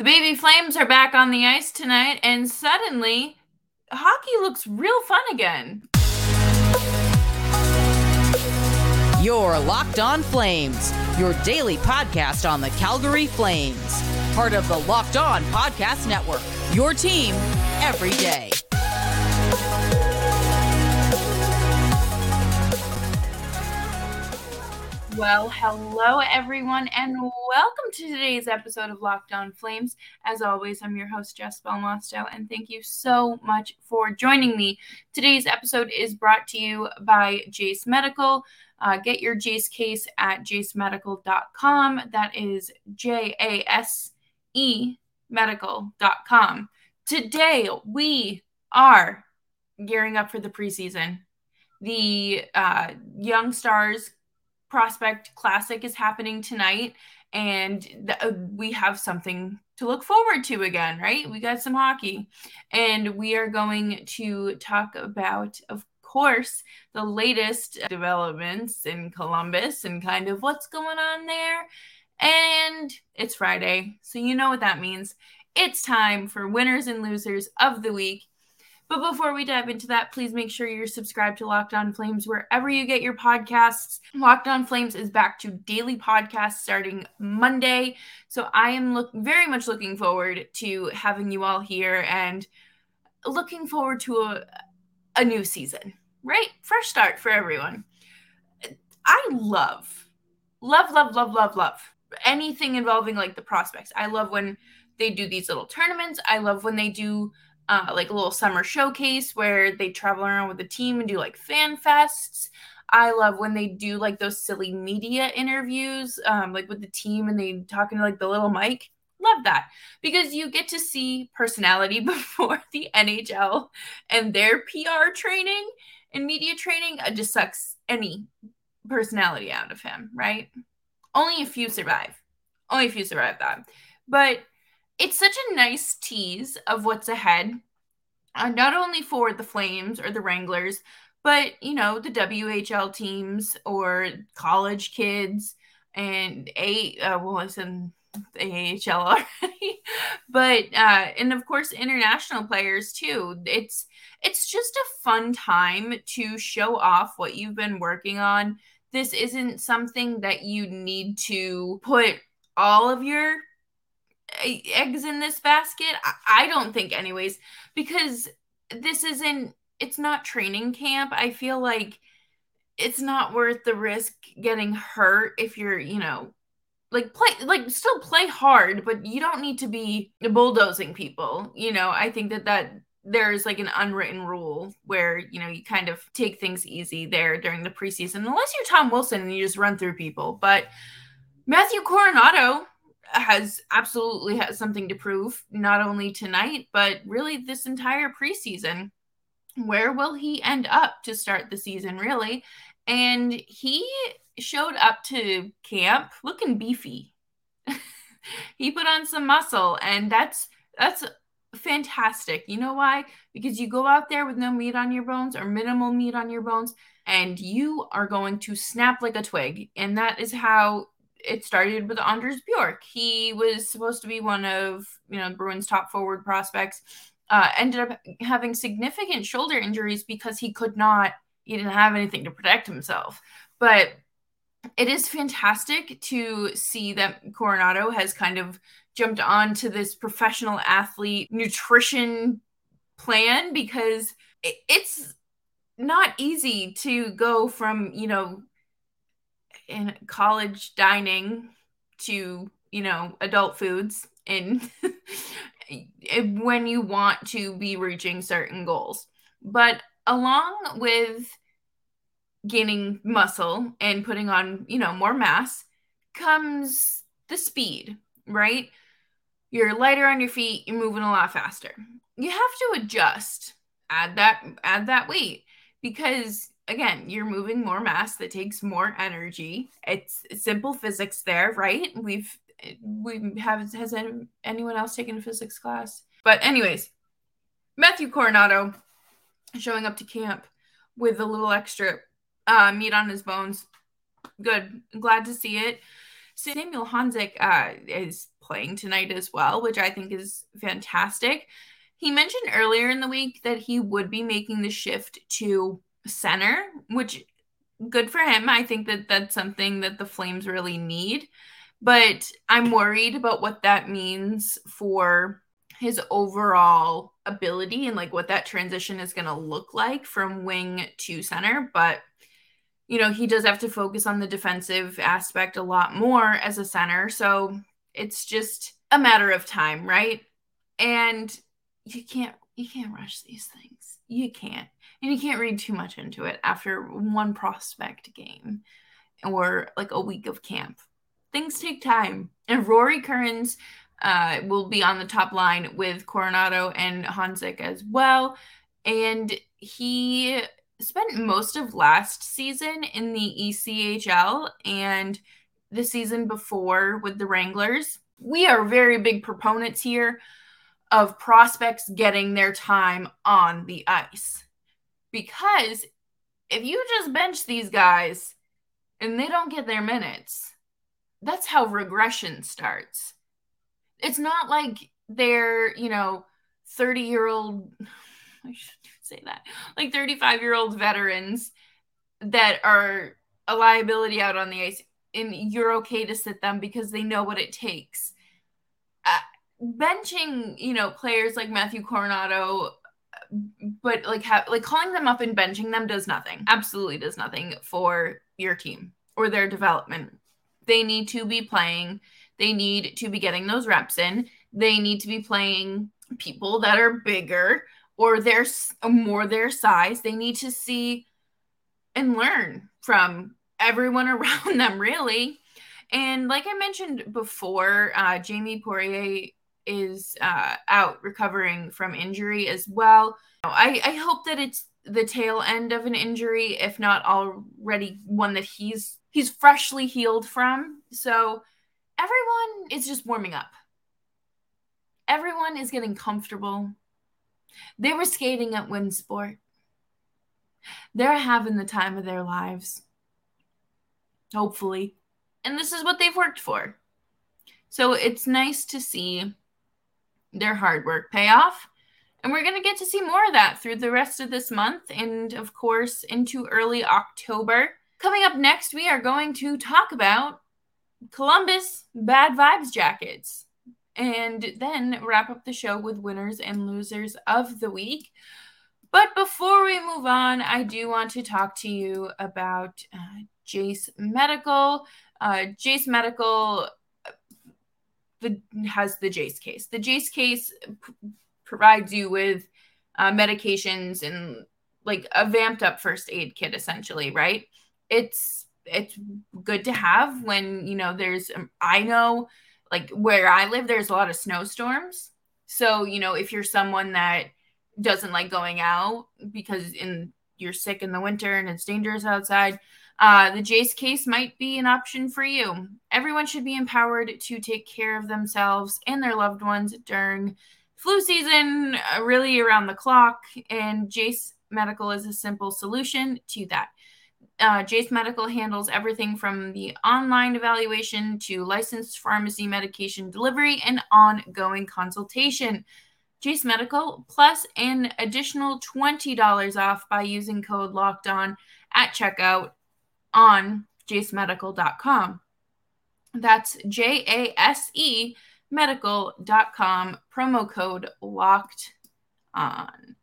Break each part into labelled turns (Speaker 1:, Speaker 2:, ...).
Speaker 1: The baby flames are back on the ice tonight, and suddenly, hockey looks real fun again.
Speaker 2: Your Locked On Flames, your daily podcast on the Calgary Flames. Part of the Locked On Podcast Network, your team every day.
Speaker 1: Well, hello everyone, and welcome to today's episode of Locked On Flames. As always, I'm your host, Jess Belmosto, and thank you so much for joining me. Today's episode is brought to you by Jase Medical. Uh, get your Jase case at jasemedical.com. That is J A S E medical.com. Today, we are gearing up for the preseason. The uh, Young Stars Prospect Classic is happening tonight, and th- uh, we have something to look forward to again, right? We got some hockey, and we are going to talk about, of course, the latest developments in Columbus and kind of what's going on there. And it's Friday, so you know what that means. It's time for winners and losers of the week. But before we dive into that, please make sure you're subscribed to Locked On Flames wherever you get your podcasts. Locked On Flames is back to daily podcasts starting Monday. So I am look very much looking forward to having you all here and looking forward to a, a new season, right? Fresh start for everyone. I love, love, love, love, love, love anything involving like the prospects. I love when they do these little tournaments. I love when they do uh, like a little summer showcase where they travel around with the team and do like fan fests. I love when they do like those silly media interviews, um, like with the team and they talking to like the little mic. Love that because you get to see personality before the NHL and their PR training and media training uh, just sucks any personality out of him, right? Only a few survive. Only a few survive that. But it's such a nice tease of what's ahead, uh, not only for the Flames or the Wranglers, but you know the WHL teams or college kids and a uh, well, said the AHL already, but uh, and of course international players too. It's it's just a fun time to show off what you've been working on. This isn't something that you need to put all of your eggs in this basket? I, I don't think, anyways, because this isn't, it's not training camp. I feel like it's not worth the risk getting hurt if you're, you know, like play like still play hard but you don't need to be bulldozing people you know i think that that there's like an unwritten rule where you know you kind of take things easy there during the preseason unless you're tom wilson and you just run through people but matthew coronato has absolutely has something to prove, not only tonight, but really this entire preseason. Where will he end up to start the season, really? And he showed up to camp looking beefy. he put on some muscle, and that's that's fantastic. You know why? Because you go out there with no meat on your bones or minimal meat on your bones, and you are going to snap like a twig. And that is how it started with Anders Bjork. He was supposed to be one of you know Bruins' top forward prospects. Uh, ended up having significant shoulder injuries because he could not. He didn't have anything to protect himself. But it is fantastic to see that Coronato has kind of jumped on to this professional athlete nutrition plan because it's not easy to go from you know in college dining to you know adult foods and when you want to be reaching certain goals. But along with gaining muscle and putting on you know more mass comes the speed right? You're lighter on your feet you're moving a lot faster. You have to adjust add that add that weight because again, you're moving more mass that takes more energy. It's simple physics there, right? We've we have has anyone else taken a physics class? But anyways, Matthew Coronato showing up to camp with a little extra uh, meat on his bones. Good, glad to see it. Samuel Honzek uh, is playing tonight as well, which I think is fantastic. He mentioned earlier in the week that he would be making the shift to center, which good for him. I think that that's something that the Flames really need. But I'm worried about what that means for his overall ability and like what that transition is going to look like from wing to center. But, you know, he does have to focus on the defensive aspect a lot more as a center. So it's just a matter of time, right? And you can't you can't rush these things. You can't. And you can't read too much into it after one prospect game or like a week of camp. Things take time. And Rory Kerins uh, will be on the top line with Coronato and Honzek as well. And he spent most of last season in the ECHL and the season before with the Wranglers. We are very big proponents here of prospects getting their time on the ice. Because if you just bench these guys and they don't get their minutes, that's how regression starts it's not like they're, you know, 30 year old, I should say that, like 35 year old veterans that are a liability out on the ice and you're okay to sit them because they know what it takes. Uh, benching, you know, players like Matthew Coronato but like ha- like calling them up and benching them does nothing. Absolutely does nothing for your team or their development. They need to be playing they need to be getting those reps in. They need to be playing people that are bigger or they're more their size. They need to see and learn from everyone around them, really. And like I mentioned before, uh, Jeremie Poirier is uh, out recovering from injury as well. I, I hope that it's the tail end of an injury, if not already one that he's he's freshly healed from. So everyone is just warming up. Everyone is getting comfortable. They were skating at Winsport. They're having the time of their lives. Hopefully. And this is what they've worked for. So it's nice to see their hard work pay off. And we're going to get to see more of that through the rest of this month and, of course, into early October. Coming up next, we are going to talk about Columbus Bad Vibes Jackets. And then wrap up the show with winners and losers of the week. But before we move on, I do want to talk to you about uh, Jase Medical. Uh, Jase Medical the, has the Jase case. The Jase case p- provides you with uh, medications and like a vamped up first aid kit, essentially, right? It's it's good to have when you know there's um, i know like where i live there's a lot of snowstorms so you know if you're someone that doesn't like going out because in you're sick in the winter and it's dangerous outside uh, the Jase case might be an option for you. Everyone should be empowered to take care of themselves and their loved ones during flu season, uh, really around the clock. And Jase Medical is a simple solution to that uh, Jase Medical handles everything from the online evaluation to licensed pharmacy medication delivery and ongoing consultation. Jase Medical plus an additional $20 off by using code locked on at checkout on jasemedical.com. That's J A S E medical.com, promo code locked on.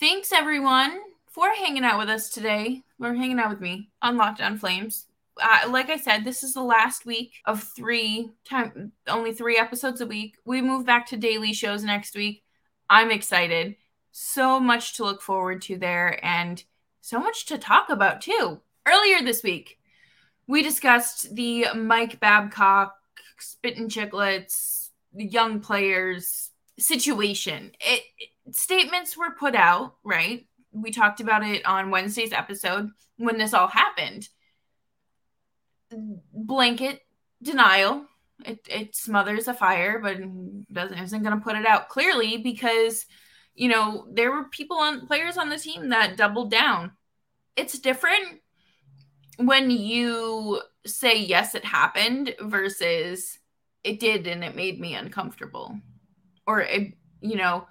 Speaker 1: Thanks, everyone for hanging out with us today. We're hanging out with me on Locked On Flames. Uh, like I said, this is the last week of three time, only three episodes a week. We move back to daily shows next week. I'm excited. So much to look forward to there, and so much to talk about too. Earlier this week, we discussed the Mike Babcock spitting Chiclets, the young players situation. It, it statements were put out, right? we talked about it on Wednesday's episode when this all happened. Blanket denial. It, it smothers a fire, but doesn't isn't going to put it out clearly because you know there were people on players on the team that doubled down. It's different when you say yes, it happened versus it did and it made me uncomfortable. Or it, you know,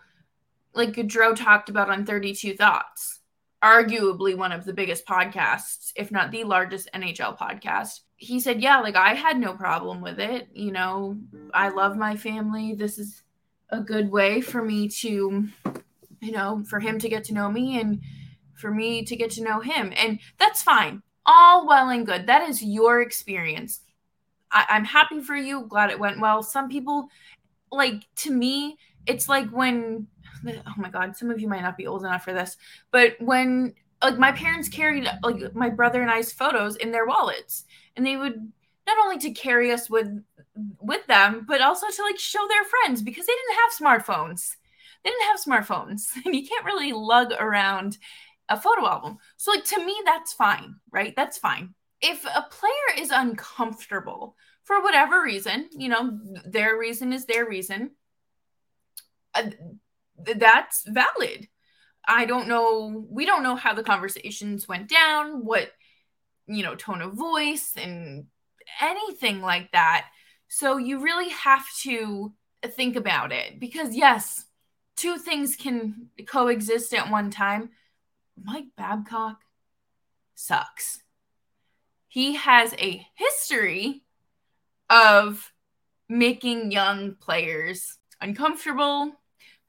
Speaker 1: like Gaudreau talked about on 32 Thoughts, arguably one of the biggest podcasts, if not the largest NHL podcast. He said, Yeah, like I had no problem with it. You know, I love my family. This is a good way for me to, you know, for him to get to know me and for me to get to know him. And that's fine. All well and good. That is your experience. I, I'm happy for you. Glad it went well. Some people, like, to me, it's like when oh my god some of you might not be old enough for this but when like my parents carried like my brother and i's photos in their wallets and they would not only to carry us with with them but also to like show their friends because they didn't have smartphones they didn't have smartphones and you can't really lug around a photo album so like to me that's fine right that's fine if a player is uncomfortable for whatever reason you know their reason is their reason uh, that's valid. I don't know. We don't know how the conversations went down, what, you know, tone of voice and anything like that. So you really have to think about it because, yes, two things can coexist at one time. Mike Babcock sucks. He has a history of making young players uncomfortable,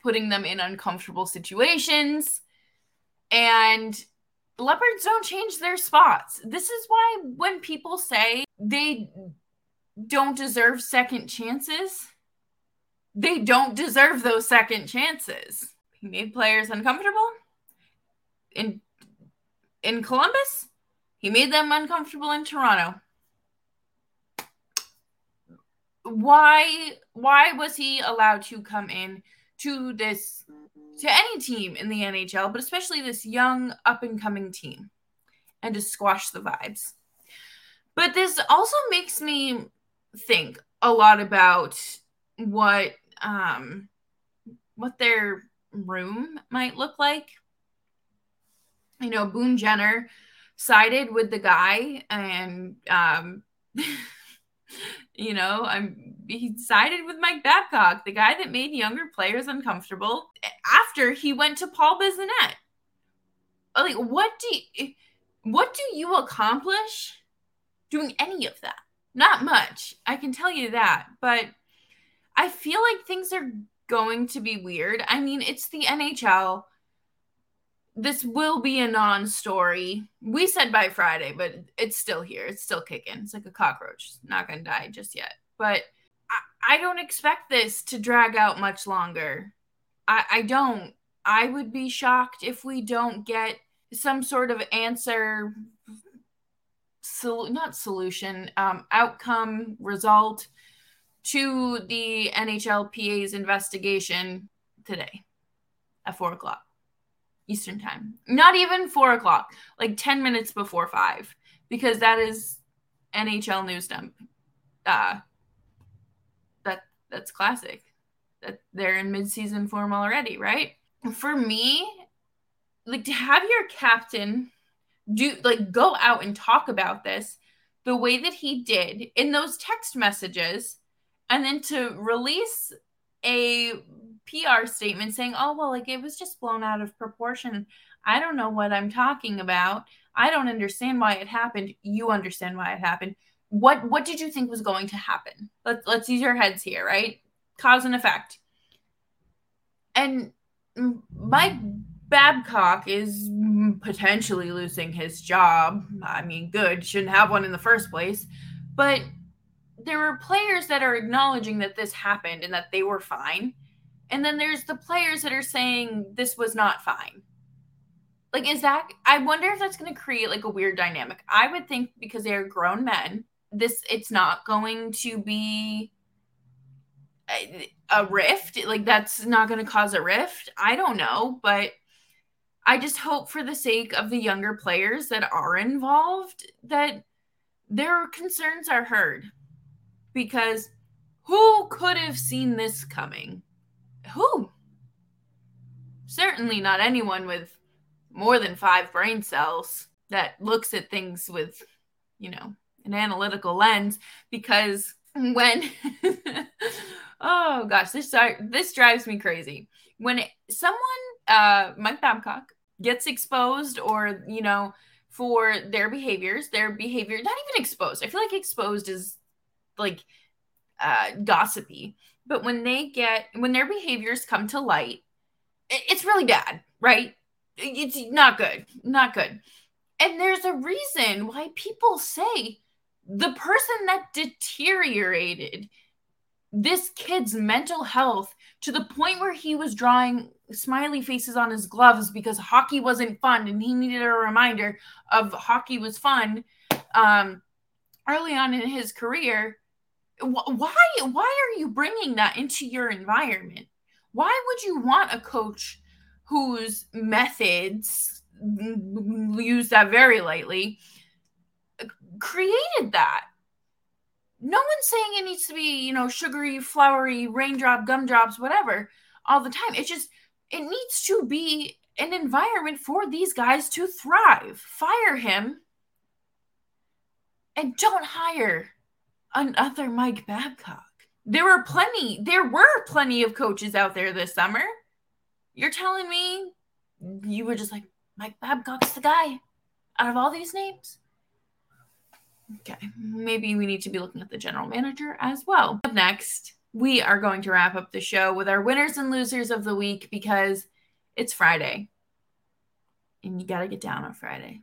Speaker 1: putting them in uncomfortable situations. And leopards don't change their spots. This is why when people say they don't deserve second chances, they don't deserve those second chances. He made players uncomfortable in in Columbus. He made them uncomfortable in Toronto. Why why was he allowed to come in to this to any team in the NHL, but especially this young up and coming team and to squash the vibes. But this also makes me think a lot about what um what their room might look like. You know, Boone Jenner sided with the guy and um you know, I'm he sided with Mike Babcock, the guy that made younger players uncomfortable after he went to Paul Bissonnette. Like, what do you, what do you accomplish doing any of that? Not much. I can tell you that, but I feel like things are going to be weird. I mean, it's the NHL. This will be a non-story. We said by Friday, but it's still here. It's still kicking. It's like a cockroach. It's not gonna die just yet. But I don't expect this to drag out much longer. I, I don't. I would be shocked if we don't get some sort of answer, sol- not solution, um, outcome, result to the NHLPA's investigation today at four o'clock Eastern time. Not even four o'clock, like 10 minutes before five, because that is NHL news dump uh, that's classic. That they're in midseason form already, right? For me, like to have your captain do like go out and talk about this the way that he did in those text messages and then to release a PR statement saying, "Oh, well, like it was just blown out of proportion. I don't know what I'm talking about. I don't understand why it happened. You understand why it happened what what did you think was going to happen? Let's let's use your heads here, right? Cause and effect. And Mike Babcock is potentially losing his job. I mean, good, shouldn't have one in the first place. But there are players that are acknowledging that this happened and that they were fine. And then there's the players that are saying this was not fine. Like, is that, I wonder if that's going to create like a weird dynamic. I would think because they are grown men this it's not going to be a, a rift like that's not going to cause a rift i don't know but i just hope for the sake of the younger players that are involved that their concerns are heard because who could have seen this coming who certainly not anyone with more than five brain cells that looks at things with you know an analytical lens because when oh gosh, this this drives me crazy. When it, someone uh Mike Babcock gets exposed or, you know, for their behaviors, their behavior not even exposed. I feel like exposed is like uh gossipy. But when they get when their behaviors come to light, it's really bad, right? It's not good. Not good. And there's a reason why people say the person that deteriorated this kid's mental health to the point where he was drawing smiley faces on his gloves because hockey wasn't fun and he needed a reminder of hockey was fun um, early on in his career why why are you bringing that into your environment why would you want a coach whose methods mm, use that very lightly uh, created that. No one's saying it needs to be, you know, sugary, flowery, raindrop, gumdrops, whatever, all the time. It's just, it needs to be an environment for these guys to thrive. Fire him and don't hire another Mike Babcock. There were plenty, there were plenty of coaches out there this summer. You're telling me you were just like, Mike Babcock's the guy out of all these names? Okay, maybe we need to be looking at the general manager as well. Up next, we are going to wrap up the show with our winners and losers of the week because it's Friday. And you got to get down on Friday.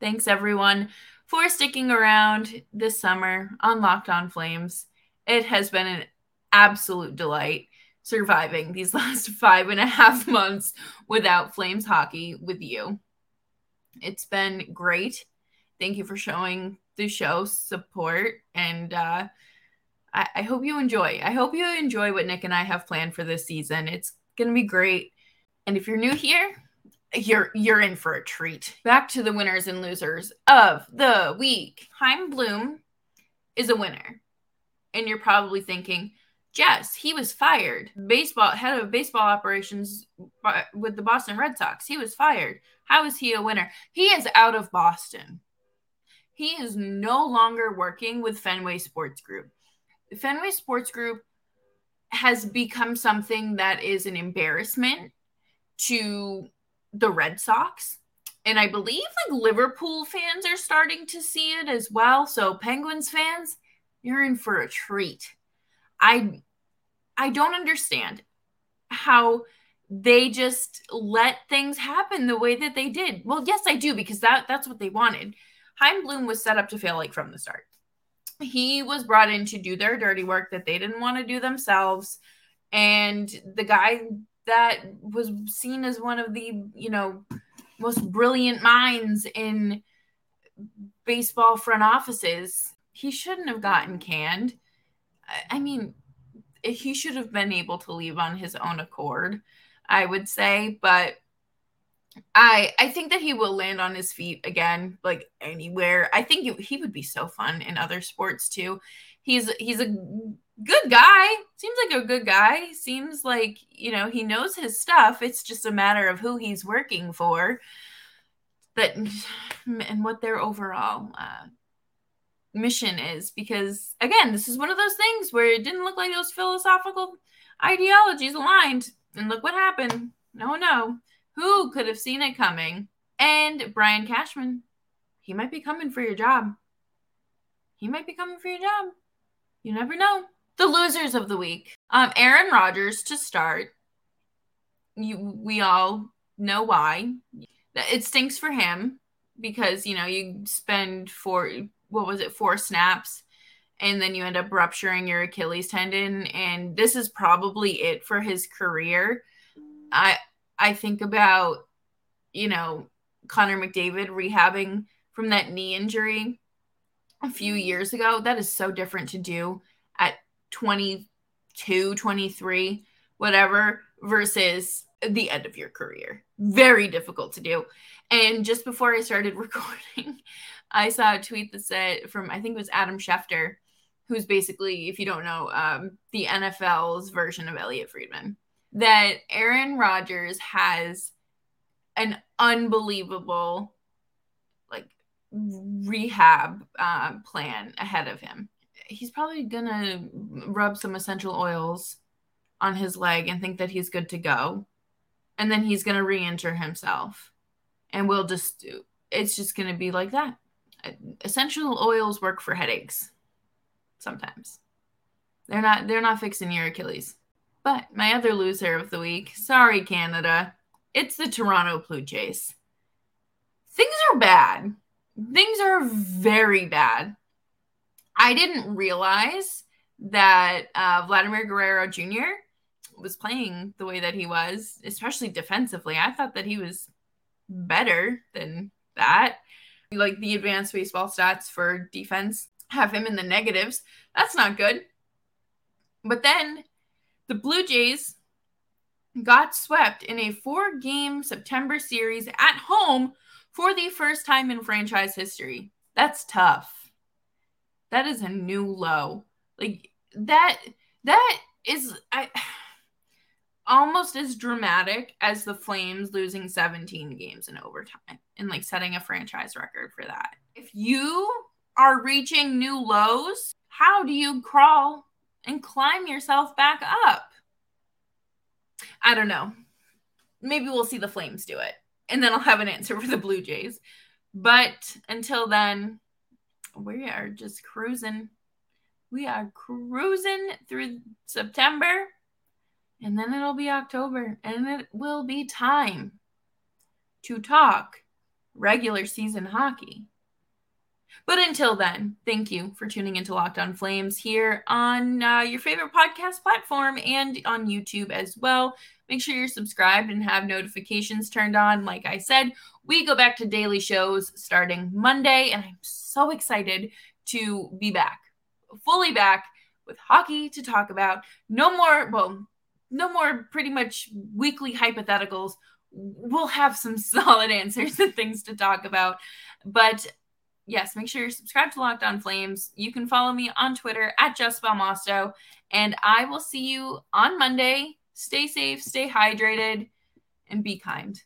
Speaker 1: Thanks, everyone, for sticking around this summer on Locked On Flames. It has been an absolute delight surviving these last five and a half months without Flames hockey with you. It's been great thank you for showing the show support and uh, I, I hope you enjoy. I hope you enjoy what Nick and I have planned for this season. It's gonna be great. And if you're new here, you're you're in for a treat. Back to the winners and losers of the week. Chaim Bloom is a winner. And you're probably thinking, Jess, he was fired. Baseball head of baseball operations with the Boston Red Sox. He was fired. How is he a winner? He is out of Boston. He is no longer working with Fenway Sports Group. Fenway Sports Group has become something that is an embarrassment to the Red Sox. And I believe like Liverpool fans are starting to see it as well. So Penguins fans, you're in for a treat. I I don't understand how they just let things happen the way that they did. Well, yes, I do because that that's what they wanted. Chaim Bloom was set up to fail like from the start. He was brought in to do their dirty work that they didn't want to do themselves. And the guy that was seen as one of the, you know, most brilliant minds in baseball front offices, he shouldn't have gotten canned. I mean, he should have been able to leave on his own accord, I would say. But I I think that he will land on his feet again, like anywhere. I think he, he would be so fun in other sports too. He's he's a good guy. Seems like a good guy. Seems like you know he knows his stuff. It's just a matter of who he's working for, that and what their overall uh, mission is. Because again, this is one of those things where it didn't look like those philosophical ideologies aligned, and look what happened. No, no. Who could have seen it coming? And Brian Cashman, he might be coming for your job. He might be coming for your job. You never know. The losers of the week. Um, Aaron Rodgers to start. You, we all know why. It stinks for him because you know you spend four what was it four snaps and then you end up rupturing your Achilles tendon and this is probably it for his career. I I think about, you know, Connor McDavid rehabbing from that knee injury a few years ago. That is so different to do 22, 23, whatever, versus the end of your career. Very difficult to do. And just before I started recording, I saw a tweet that said from, I think it was Adam Schefter, who's basically, if you don't know, um, the NFL's version of Elliotte Friedman that Aaron Rodgers has an unbelievable like rehab uh, plan ahead of him. He's probably gonna rub some essential oils on his leg and think that he's good to go. And then he's gonna re-injure himself. And we'll just it's just gonna be like that. Essential oils work for headaches sometimes. They're not they're not fixing your Achilles. But my other loser of the week, sorry Canada, it's the Toronto Blue Jays. Things are bad. Things are very bad. I didn't realize that uh, Vladimir Guerrero Jr. was playing the way that he was, especially defensively. I thought that he was better than that. Like the advanced baseball stats for defense have him in the negatives. That's not good. But then the Blue Jays got swept in a four game September series at home for the first time in franchise history. That's tough that is a new low. Like that that is I almost as dramatic as the Flames losing 17 games in overtime and like setting a franchise record for that. If you are reaching new lows, how do you crawl and climb yourself back up? I don't know. Maybe we'll see the Flames do it and then I'll have an answer for the Blue Jays. But until then, we are just cruising. We are cruising through September, and then it'll be October, and it will be time to talk regular season hockey. But until then, thank you for tuning into Locked On Flames here on uh, your favorite podcast platform and on YouTube as well. Make sure you're subscribed and have notifications turned on. Like I said, we go back to daily shows starting Monday, and I'm so excited to be back, fully back with hockey to talk about. No more, well, no more pretty much weekly hypotheticals. We'll have some solid answers and things to talk about. But yes, make sure you're subscribed to Locked On Flames. You can follow me on Twitter at Jess and I will see you on Monday. Stay safe, stay hydrated, and be kind.